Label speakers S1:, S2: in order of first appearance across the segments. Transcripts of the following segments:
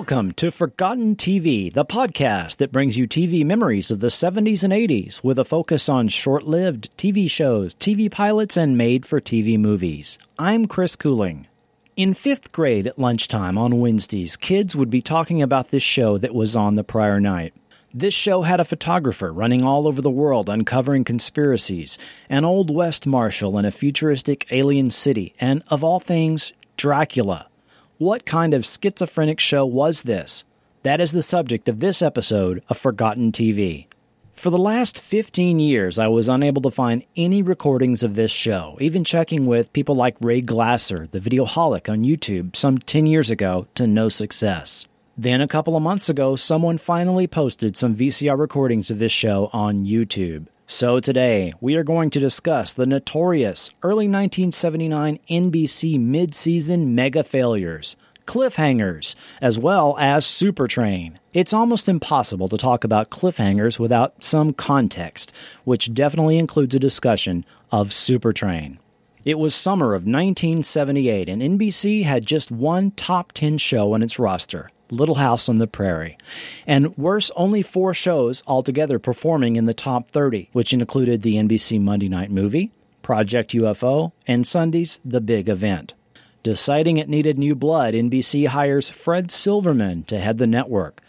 S1: Welcome to Forgotten TV, the podcast that brings you TV memories of the 70s and 80s with a focus on short lived TV shows, TV pilots, and made for TV movies. I'm Chris Cooling. In fifth grade at lunchtime on Wednesdays, kids would be talking about this show that was on the prior night. This show had a photographer running all over the world uncovering conspiracies, an Old West marshal in a futuristic alien city, and, of all things, Dracula. What kind of schizophrenic show was this? That is the subject of this episode of Forgotten TV. For the last 15 years, I was unable to find any recordings of this show, even checking with people like Ray Glasser, the videoholic on YouTube, some 10 years ago, to no success. Then, a couple of months ago, someone finally posted some VCR recordings of this show on YouTube. So today, we are going to discuss the notorious early 1979 NBC mid-season mega failures, cliffhangers, as well as Supertrain. It's almost impossible to talk about cliffhangers without some context, which definitely includes a discussion of Supertrain. It was summer of 1978, and NBC had just one top 10 show on its roster Little House on the Prairie. And worse, only four shows altogether performing in the top 30, which included the NBC Monday Night Movie, Project UFO, and Sunday's The Big Event. Deciding it needed new blood, NBC hires Fred Silverman to head the network.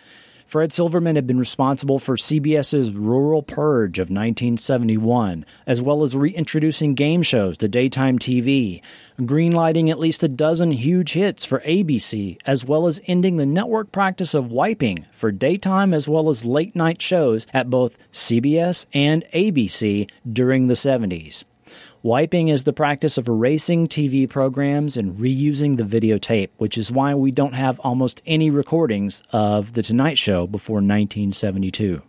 S1: Fred Silverman had been responsible for CBS's Rural Purge of 1971, as well as reintroducing game shows to daytime TV, greenlighting at least a dozen huge hits for ABC, as well as ending the network practice of wiping for daytime as well as late night shows at both CBS and ABC during the 70s. Wiping is the practice of erasing TV programs and reusing the videotape, which is why we don't have almost any recordings of The Tonight Show before 1972.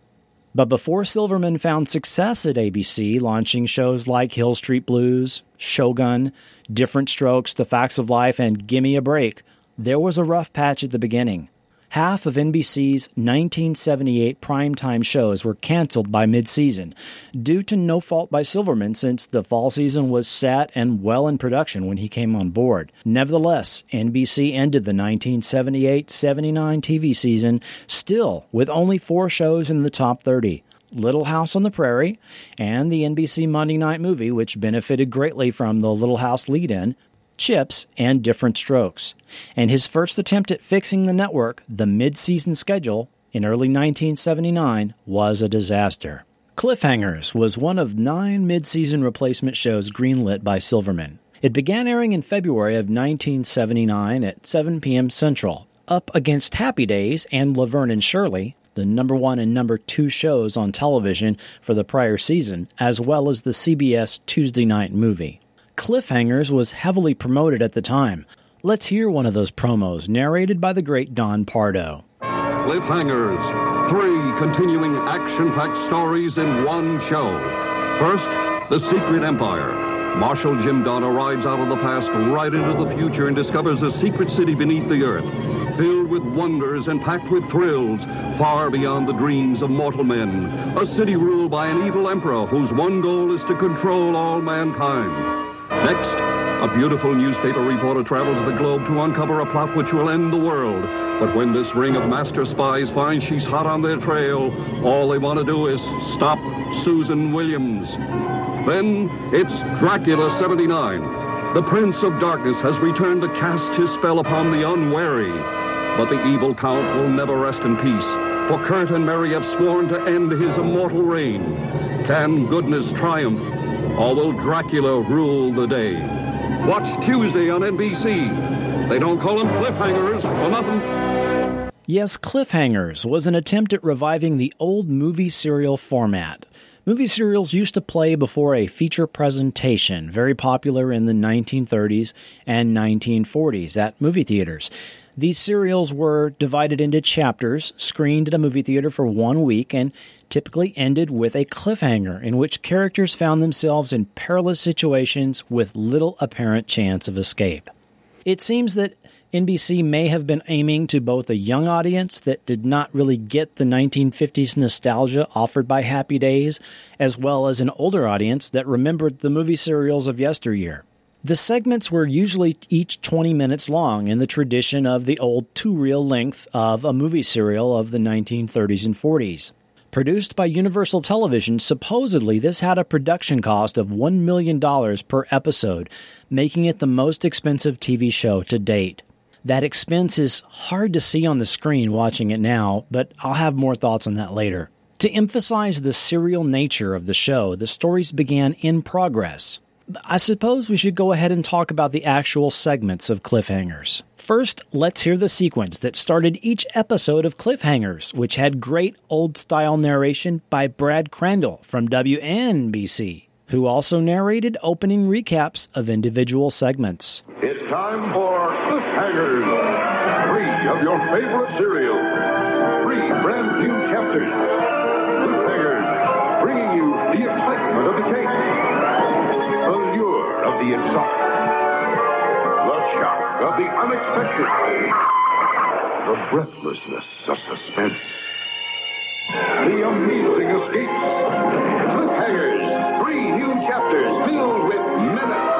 S1: But before Silverman found success at ABC, launching shows like Hill Street Blues, Shogun, Different Strokes, The Facts of Life, and Gimme a Break, there was a rough patch at the beginning. Half of NBC's 1978 primetime shows were canceled by midseason, due to no fault by Silverman since the fall season was set and well in production when he came on board. Nevertheless, NBC ended the 1978 79 TV season still with only four shows in the top 30. Little House on the Prairie, and the NBC Monday Night Movie, which benefited greatly from the Little House lead in, CHiPs, and different Strokes. And his first attempt at fixing the network, the mid season schedule, in early 1979, was a disaster. Cliffhangers was one of nine mid season replacement shows greenlit by Silverman. It began airing in February of 1979 at 7 p.m. Central, up against Happy Days and Laverne and Shirley, the number one and number two shows on television for the prior season, as well as the CBS Tuesday night movie. Cliffhangers was heavily promoted at the time. Let's hear one of those promos narrated by the great Don Pardo.
S2: Cliffhangers. Three continuing action packed stories in one show. First, The Secret Empire. Marshal Jim Donner rides out of the past right into the future and discovers a secret city beneath the earth, filled with wonders and packed with thrills, far beyond the dreams of mortal men. A city ruled by an evil emperor whose one goal is to control all mankind. Next, a beautiful newspaper reporter travels the globe to uncover a plot which will end the world. But when this ring of master spies finds she's hot on their trail, all they want to do is stop Susan Williams. Then it's Dracula 79. The Prince of Darkness has returned to cast his spell upon the unwary. But the evil count will never rest in peace, for Kurt and Mary have sworn to end his immortal reign. Can goodness triumph? Will Dracula rule the day? Watch Tuesday on NBC. They don't call them cliffhangers for nothing.
S1: Yes, Cliffhangers was an attempt at reviving the old movie serial format. Movie serials used to play before a feature presentation, very popular in the 1930s and 1940s at movie theaters. These serials were divided into chapters, screened at a movie theater for one week, and typically ended with a cliffhanger in which characters found themselves in perilous situations with little apparent chance of escape. It seems that NBC may have been aiming to both a young audience that did not really get the 1950s nostalgia offered by Happy Days, as well as an older audience that remembered the movie serials of yesteryear. The segments were usually each 20 minutes long in the tradition of the old two reel length of a movie serial of the 1930s and 40s. Produced by Universal Television, supposedly this had a production cost of $1 million per episode, making it the most expensive TV show to date. That expense is hard to see on the screen watching it now, but I'll have more thoughts on that later. To emphasize the serial nature of the show, the stories began in progress. I suppose we should go ahead and talk about the actual segments of Cliffhangers. First, let's hear the sequence that started each episode of Cliffhangers, which had great old style narration by Brad Crandall from WNBC, who also narrated opening recaps of individual segments.
S3: It's time for Cliffhangers. Three of your favorite serials, Three brand new chapters. Cliffhangers, bringing you the excitement of the case the lure of the exotic, the shock of the unexpected, the breathlessness of suspense, the amazing escapes, cliffhangers, three new chapters filled with menace.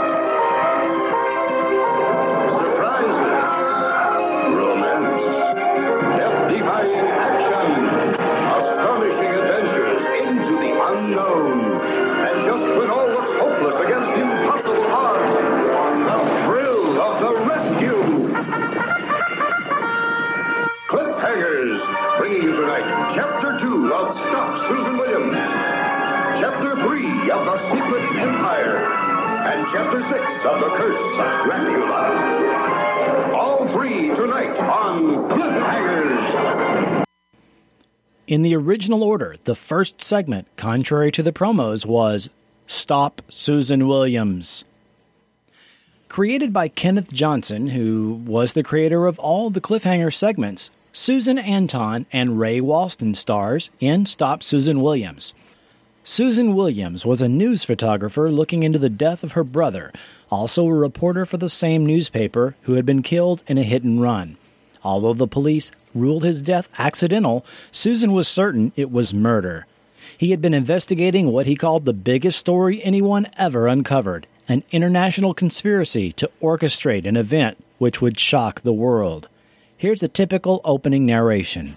S3: Of the Secret Empire and Chapter 6 of The Curse of Dracula. All three tonight on Cliffhangers.
S1: In the original order, the first segment, contrary to the promos, was Stop Susan Williams. Created by Kenneth Johnson, who was the creator of all the cliffhanger segments, Susan Anton and Ray Walston stars in Stop Susan Williams. Susan Williams was a news photographer looking into the death of her brother, also a reporter for the same newspaper who had been killed in a hit and run. Although the police ruled his death accidental, Susan was certain it was murder. He had been investigating what he called the biggest story anyone ever uncovered an international conspiracy to orchestrate an event which would shock the world. Here's a typical opening narration.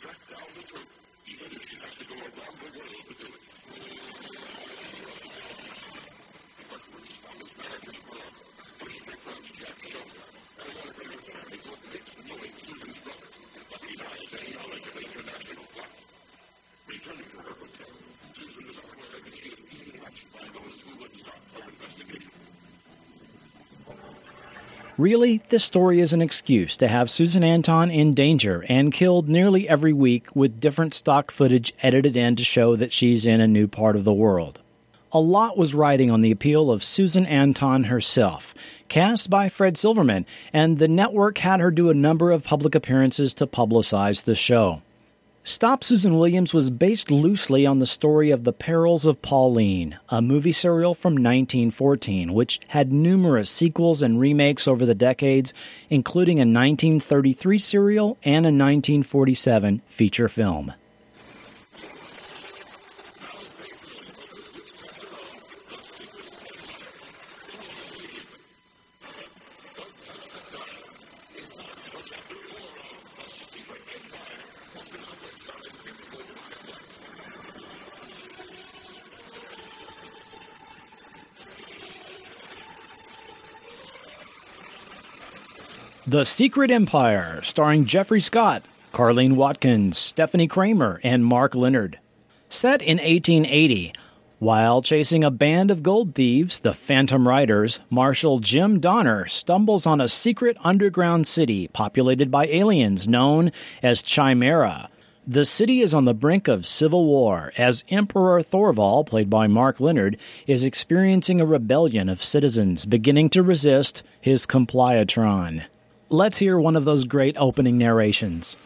S1: track down the truth, even if she has to go around the world to do it. Really, this story is an excuse to have Susan Anton in danger and killed nearly every week with different stock footage edited in to show that she's in a new part of the world. A lot was riding on the appeal of Susan Anton herself, cast by Fred Silverman, and the network had her do a number of public appearances to publicize the show. Stop Susan Williams was based loosely on the story of The Perils of Pauline, a movie serial from 1914, which had numerous sequels and remakes over the decades, including a 1933 serial and a 1947 feature film. The Secret Empire, starring Geoffrey Scott, Carlene Watkins, Stepfanie Kramer, and Mark Lenard. Set in 1880, While chasing a band of gold thieves, the Phantom Riders, Marshal Jim Donner stumbles on a secret underground city populated by aliens known as Chimera. The city is on the brink of civil war as Emperor Thorval, played by Mark Lenard, is experiencing a rebellion of citizens beginning to resist his Compliatron. Let's hear one of those great opening narrations.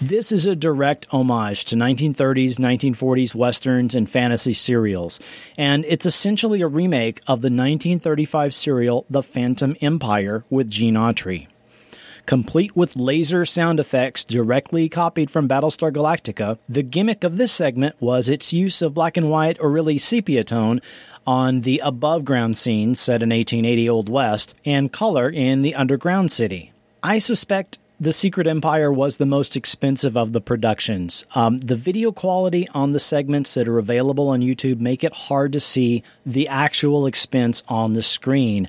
S1: This is a direct homage to 1930s, 1940s westerns and fantasy serials, and it's essentially a remake of the 1935 serial The Phantom Empire with Gene Autry. Complete with laser sound effects directly copied from Battlestar Galactica, the gimmick of this segment was its use of black and white or really sepia tone on the above ground scenes set in 1880 Old West and color in the underground city. I suspect the Secret Empire was the most expensive of the productions. Um, the video quality on the segments that are available on YouTube make it hard to see the actual expense on the screen.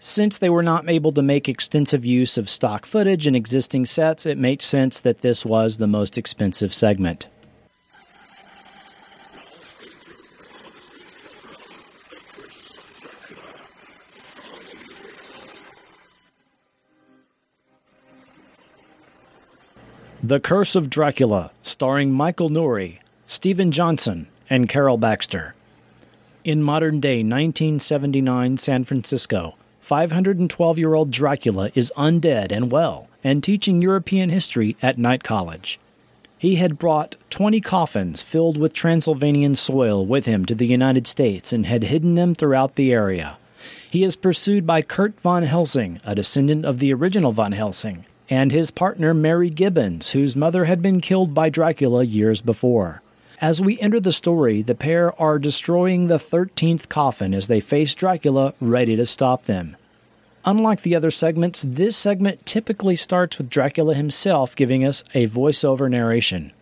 S1: Since they were not able to make extensive use of stock footage and existing sets, it makes sense that this was the most expensive segment. The Curse of Dracula, starring Michael Nouri, Stephen Johnson, and Carol Baxter. In modern day 1979 San Francisco, 512 year old Dracula is undead and well and teaching European history at Knight College. He had brought 20 coffins filled with Transylvanian soil with him to the United States and had hidden them throughout the area. He is pursued by Kurt von Helsing, a descendant of the original von Helsing, and his partner Mary Gibbons, whose mother had been killed by Dracula years before. As we enter the story, the pair are destroying the 13th coffin as they face Dracula ready to stop them. Unlike the other segments, this segment typically starts with Dracula himself giving us a voiceover narration.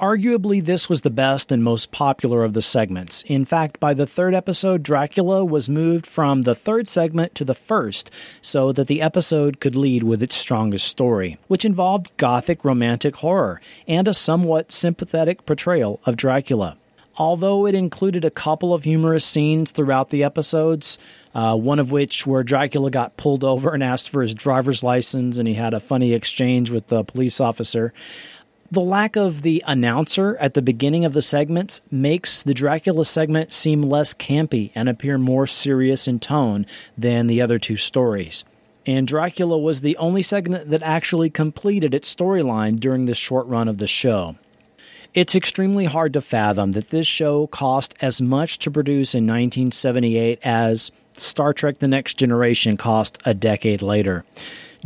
S1: Arguably, this was the best and most popular of the segments. In fact, by the third episode, Dracula was moved from the third segment to the first so that the episode could lead with its strongest story, which involved gothic romantic horror and a somewhat sympathetic portrayal of Dracula. Although it included a couple of humorous scenes throughout the episodes, uh, one of which where Dracula got pulled over and asked for his driver's license and he had a funny exchange with the police officer. The lack of the announcer at the beginning of the segments makes the Dracula segment seem less campy and appear more serious in tone than the other two stories. And Dracula was the only segment that actually completed its storyline during the short run of the show. It's extremely hard to fathom that this show cost as much to produce in 1978 as Star Trek The Next Generation cost a decade later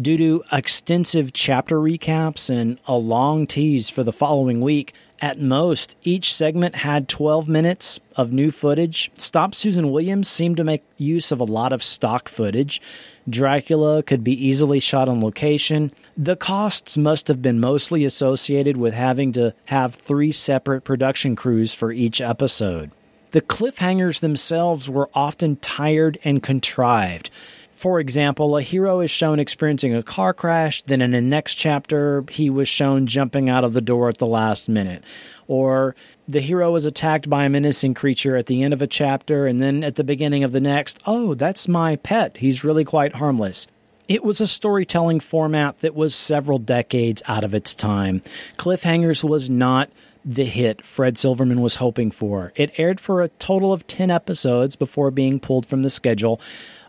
S1: due to extensive chapter recaps and a long tease for the following week. At most, each segment had 12 minutes of new footage. Stop Susan Williams seemed to make use of a lot of stock footage. Dracula could be easily shot on location. The costs must have been mostly associated with having to have three separate production crews for each episode. The cliffhangers themselves were often tired and contrived. For example, a hero is shown experiencing a car crash, then in the next chapter, he was shown jumping out of the door at the last minute. Or the hero is attacked by a menacing creature at the end of a chapter, and then at the beginning of the next, oh, that's my pet. He's really quite harmless. It was a storytelling format that was several decades out of its time. Cliffhangers was not the hit Fred Silverman was hoping for. It aired for a total of 10 episodes before being pulled from the schedule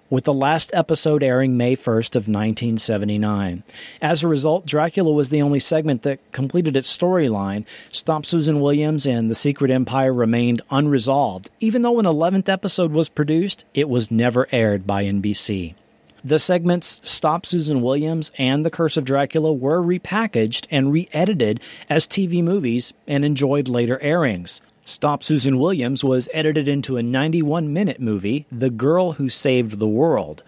S1: with the last episode airing May 1st of 1979. As a result, Dracula was the only segment that completed its storyline. Stop Susan Williams and The Secret Empire remained unresolved. Even though an 11th episode was produced, it was never aired by NBC. The segments Stop Susan Williams and The Curse of Dracula were repackaged and re edited as TV movies and enjoyed later airings. Stop Susan Williams was edited into a 91 minute movie, The Girl Who Saved the World.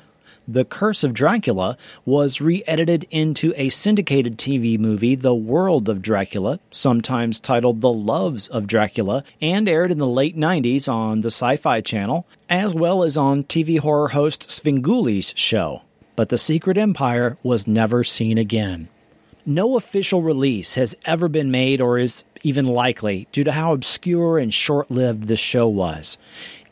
S1: The Curse of Dracula was re edited into a syndicated TV movie, The World of Dracula, sometimes titled The Loves of Dracula, and aired in the late 90s on the Sci Fi Channel, as well as on TV horror host Svengoolie's show. But The Secret Empire was never seen again. No official release has ever been made or is even likely due to how obscure and short lived this show was.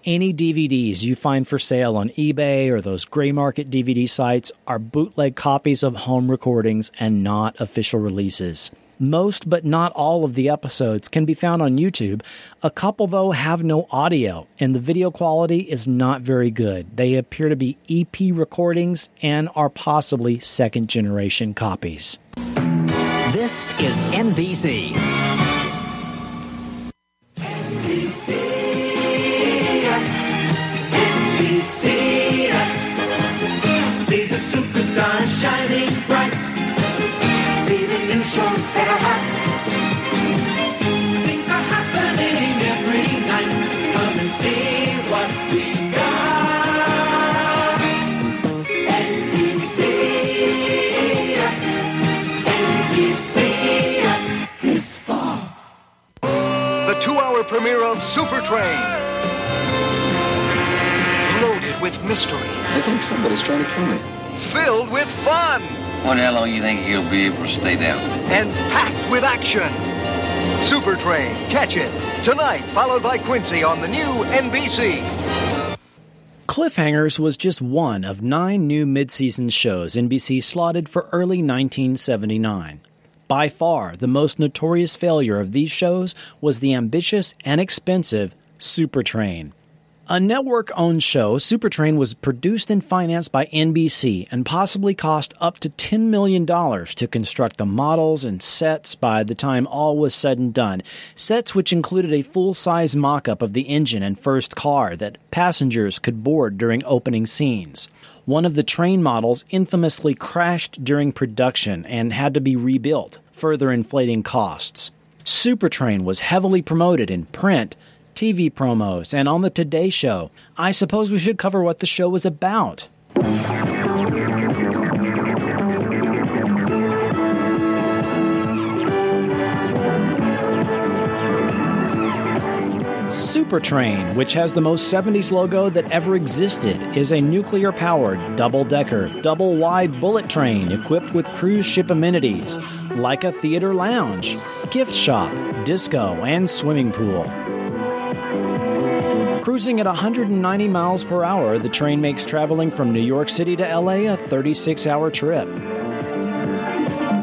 S1: Any DVDs you find for sale on eBay or those gray market DVD sites are bootleg copies of home recordings and not official releases. Most, but not all, of the episodes can be found on YouTube. A couple, though, have no audio, and the video quality is not very good. They appear to be EP recordings and are possibly second generation copies.
S4: This is NBC.
S5: The
S6: two-hour premiere of Super Train. Loaded with mystery,
S7: I think somebody's trying to kill me.
S6: filled with fun,
S8: What how long you think he'll be able to stay down?
S6: and packed with action. Super Train, catch it tonight, followed by Quincy on the new NBC.
S1: Cliffhangers was just one of nine new mid-season shows NBC slotted for early 1979. By far, the most notorious failure of these shows was the ambitious and expensive Supertrain. A network owned show, Supertrain was produced and financed by NBC and possibly cost up to $10 million to construct the models and sets by the time all was said and done. Sets which included a full size mock up of the engine and first car that passengers could board during opening scenes. One of the train models infamously crashed during production and had to be rebuilt, further inflating costs. Supertrain was heavily promoted in print, TV promos, and on the Today Show. I suppose we should cover what the show was about. Supertrain, which has the most 70s logo that ever existed, is a nuclear powered, double decker, double wide bullet train equipped with cruise ship amenities like a theater lounge, gift shop, disco, and swimming pool. Cruising at 190 miles per hour, the train makes traveling from New York City to LA a 36 hour trip.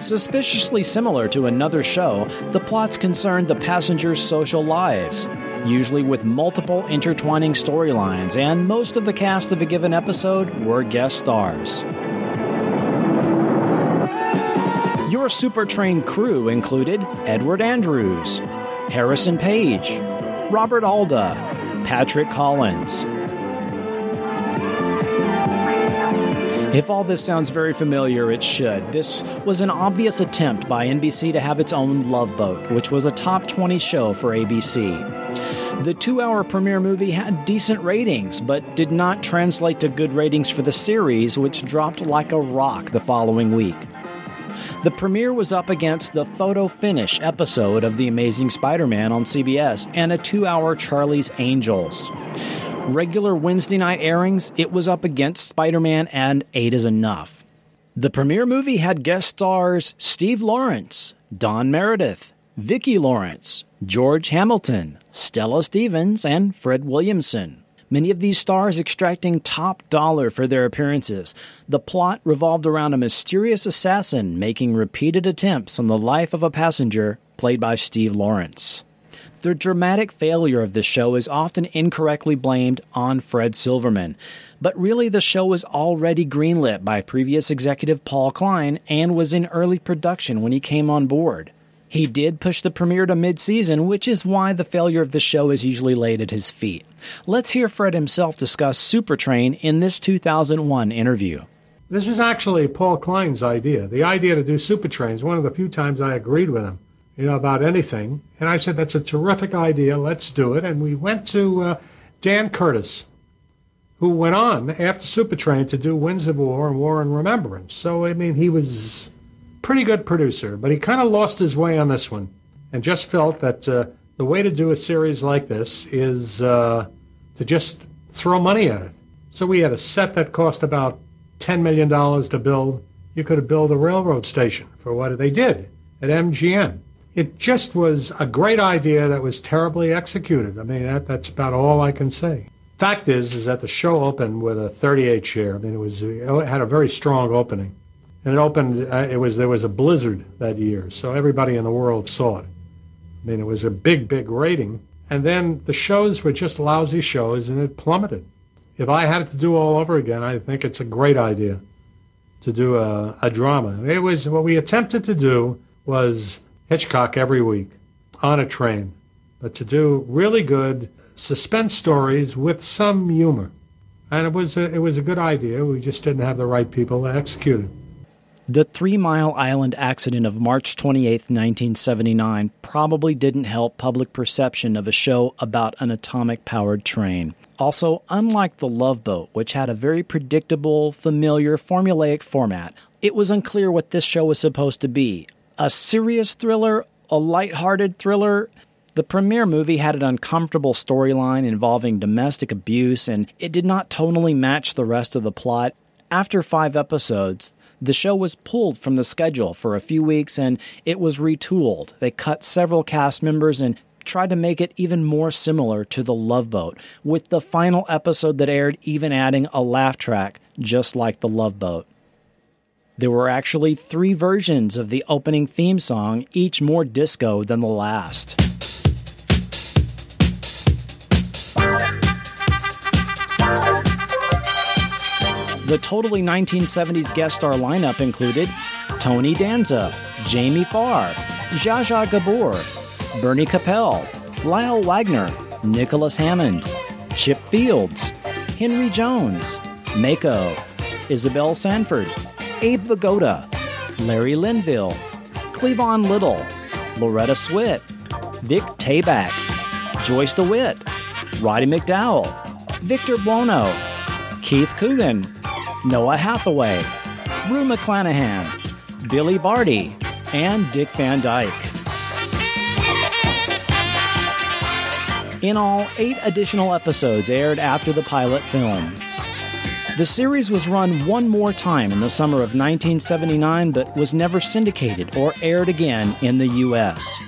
S1: Suspiciously similar to another show, the plots concerned the passengers' social lives, usually with multiple intertwining storylines, and most of the cast of a given episode were guest stars. Your Super Supertrain crew included Edward Andrews, Harrison Page, Robert Alda, Patrick Collins, If all this sounds very familiar, it should. This was an obvious attempt by NBC to have its own Love Boat, which was a top 20 show for ABC. The two hour premiere movie had decent ratings, but did not translate to good ratings for the series, which dropped like a rock the following week. The premiere was up against the photo finish episode of The Amazing Spider Man on CBS and a two hour Charlie's Angels regular Wednesday night airings, it was up against Spider Man and Eight is Enough. The premiere movie had guest stars Steve Lawrence, Don Meredith, Vicki Lawrence, George Hamilton, Stella Stevens, and Fred Williamson. Many of these stars extracting top dollar for their appearances. The plot revolved around a mysterious assassin making repeated attempts on the life of a passenger, played by Steve Lawrence. The dramatic failure of the show is often incorrectly blamed on Fred Silverman, but really the show was already greenlit by previous executive Paul Klein and was in early production when he came on board. He did push the premiere to mid season, which is why the failure of the show is usually laid at his feet. Let's hear Fred himself discuss Supertrain in this 2001 interview.
S9: This was actually Paul Klein's idea. The idea to do Supertrain is one of the few times I agreed with him you know, about anything. And I said, that's a terrific idea. Let's do it. And we went to uh, Dan Curtis, who went on after Supertrain to do Winds of War and War and Remembrance. So, I mean, he was pretty good producer, but he kind of lost his way on this one and just felt that uh, the way to do a series like this is uh, to just throw money at it. So we had a set that cost about $10 million to build. You could have built a railroad station for what they did at MGM it just was a great idea that was terribly executed. I mean, that, that's about all I can say. Fact is, is that the show opened with a 38 share. I mean, it was it had a very strong opening, and it opened. Uh, it was there was a blizzard that year, so everybody in the world saw it. I mean, it was a big, big rating. And then the shows were just lousy shows, and it plummeted. If I had it to do all over again, I think it's a great idea to do a, a drama. It was what we attempted to do was Hitchcock every week on a train, but to do really good suspense stories with some humor. And it was a, it was a good idea. We just didn't have the right people to execute it.
S1: The Three Mile Island accident of March 28, 1979, probably didn't help public perception of a show about an atomic powered train. Also, unlike The Love Boat, which had a very predictable, familiar, formulaic format, it was unclear what this show was supposed to be a serious thriller, a light-hearted thriller. The premiere movie had an uncomfortable storyline involving domestic abuse, and it did not tonally match the rest of the plot. After five episodes, the show was pulled from the schedule for a few weeks and it was retooled. They cut several cast members and tried to make it even more similar to The Love Boat, with the final episode that aired even adding a laugh track, just like The Love Boat. There were actually three versions of the opening theme song, each more disco than the last. The totally 1970s guest star lineup included Tony Danza, Jamie Farr, Zsa Zsa Gabor, Bernie Kopell, Lyle Waggoner, Nicholas Hammond, Chip Fields, Henry Jones, Mako, Isabel Sanford, Abe Vigoda, Larry Linville, Cleavon Little, Loretta Swit, Vic Tayback, Joyce DeWitt, Roddy McDowall, Victor Buono, Keith Coogan, Noah Hathaway, Rue McClanahan, Billy Barty, and Dick Van Dyke. In all, eight additional episodes aired after the pilot film. The series was run one more time in the summer of 1979 but was never syndicated or aired again in the U.S.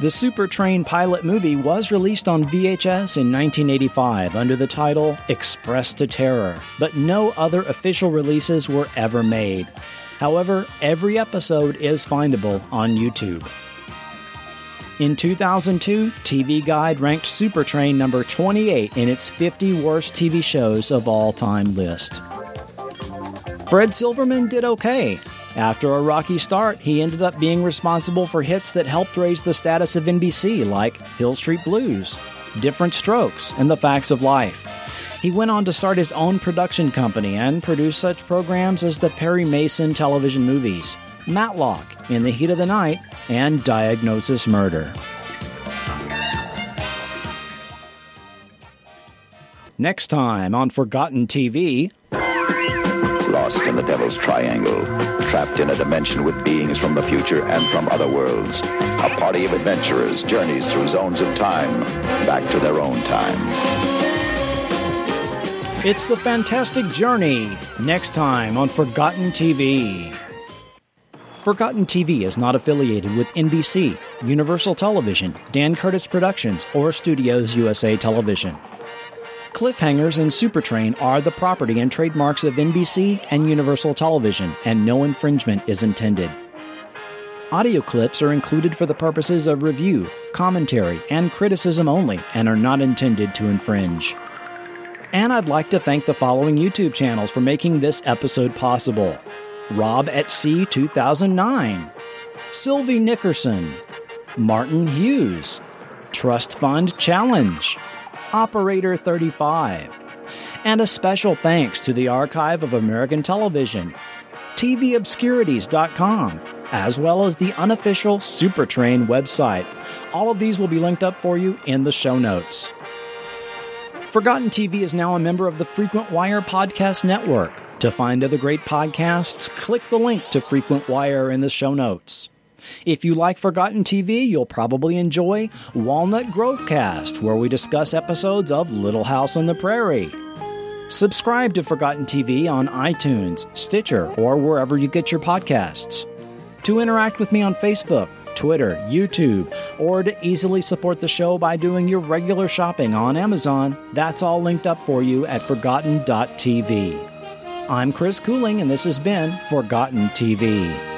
S1: The Super Train pilot movie was released on VHS in 1985 under the title Express to Terror, but no other official releases were ever made. However, every episode is findable on YouTube. In 2002, TV Guide ranked Supertrain number 28 in its 50 worst TV shows of all time list. Fred Silverman did okay. After a rocky start, he ended up being responsible for hits that helped raise the status of NBC, like Hill Street Blues, Different Strokes, and The Facts of Life. He went on to start his own production company and produce such programs as the Perry Mason television movies, Matlock, In the Heat of the Night, and Diagnosis Murder. Next time on Forgotten TV.
S10: Lost in the Devil's Triangle, trapped in a dimension with beings from the future and from other worlds, a party of adventurers journeys through zones of time, back to their own time.
S1: It's the Fantastic Journey, next time on Forgotten TV. Forgotten TV is not affiliated with NBC, Universal Television, Dan Curtis Productions, or Studios USA Television. Cliffhangers and Supertrain are the property and trademarks of NBC and Universal Television, and no infringement is intended. Audio clips are included for the purposes of review, commentary, and criticism only and are not intended to infringe. And I'd like to thank the following YouTube channels for making this episode possible Rob at Sea 2009, Sylvie Nickerson, Martin Hughes, Trust Fund Challenge, Operator 35, and a special thanks to the Archive of American Television, TVObscurities.com, as well as the unofficial Supertrain website. All of these will be linked up for you in the show notes. Forgotten TV is now a member of the Frequent Wire Podcast Network. To find other great podcasts, click the link to Frequent Wire in the show notes. If you like Forgotten TV, you'll probably enjoy Walnut Grove Cast, where we discuss episodes of Little House on the Prairie. Subscribe to Forgotten TV on iTunes, Stitcher, or wherever you get your podcasts. To interact with me on Facebook, Twitter, YouTube, or to easily support the show by doing your regular shopping on Amazon, that's all linked up for you at forgotten.tv. I'm Chris Cooling, and this has been Forgotten TV.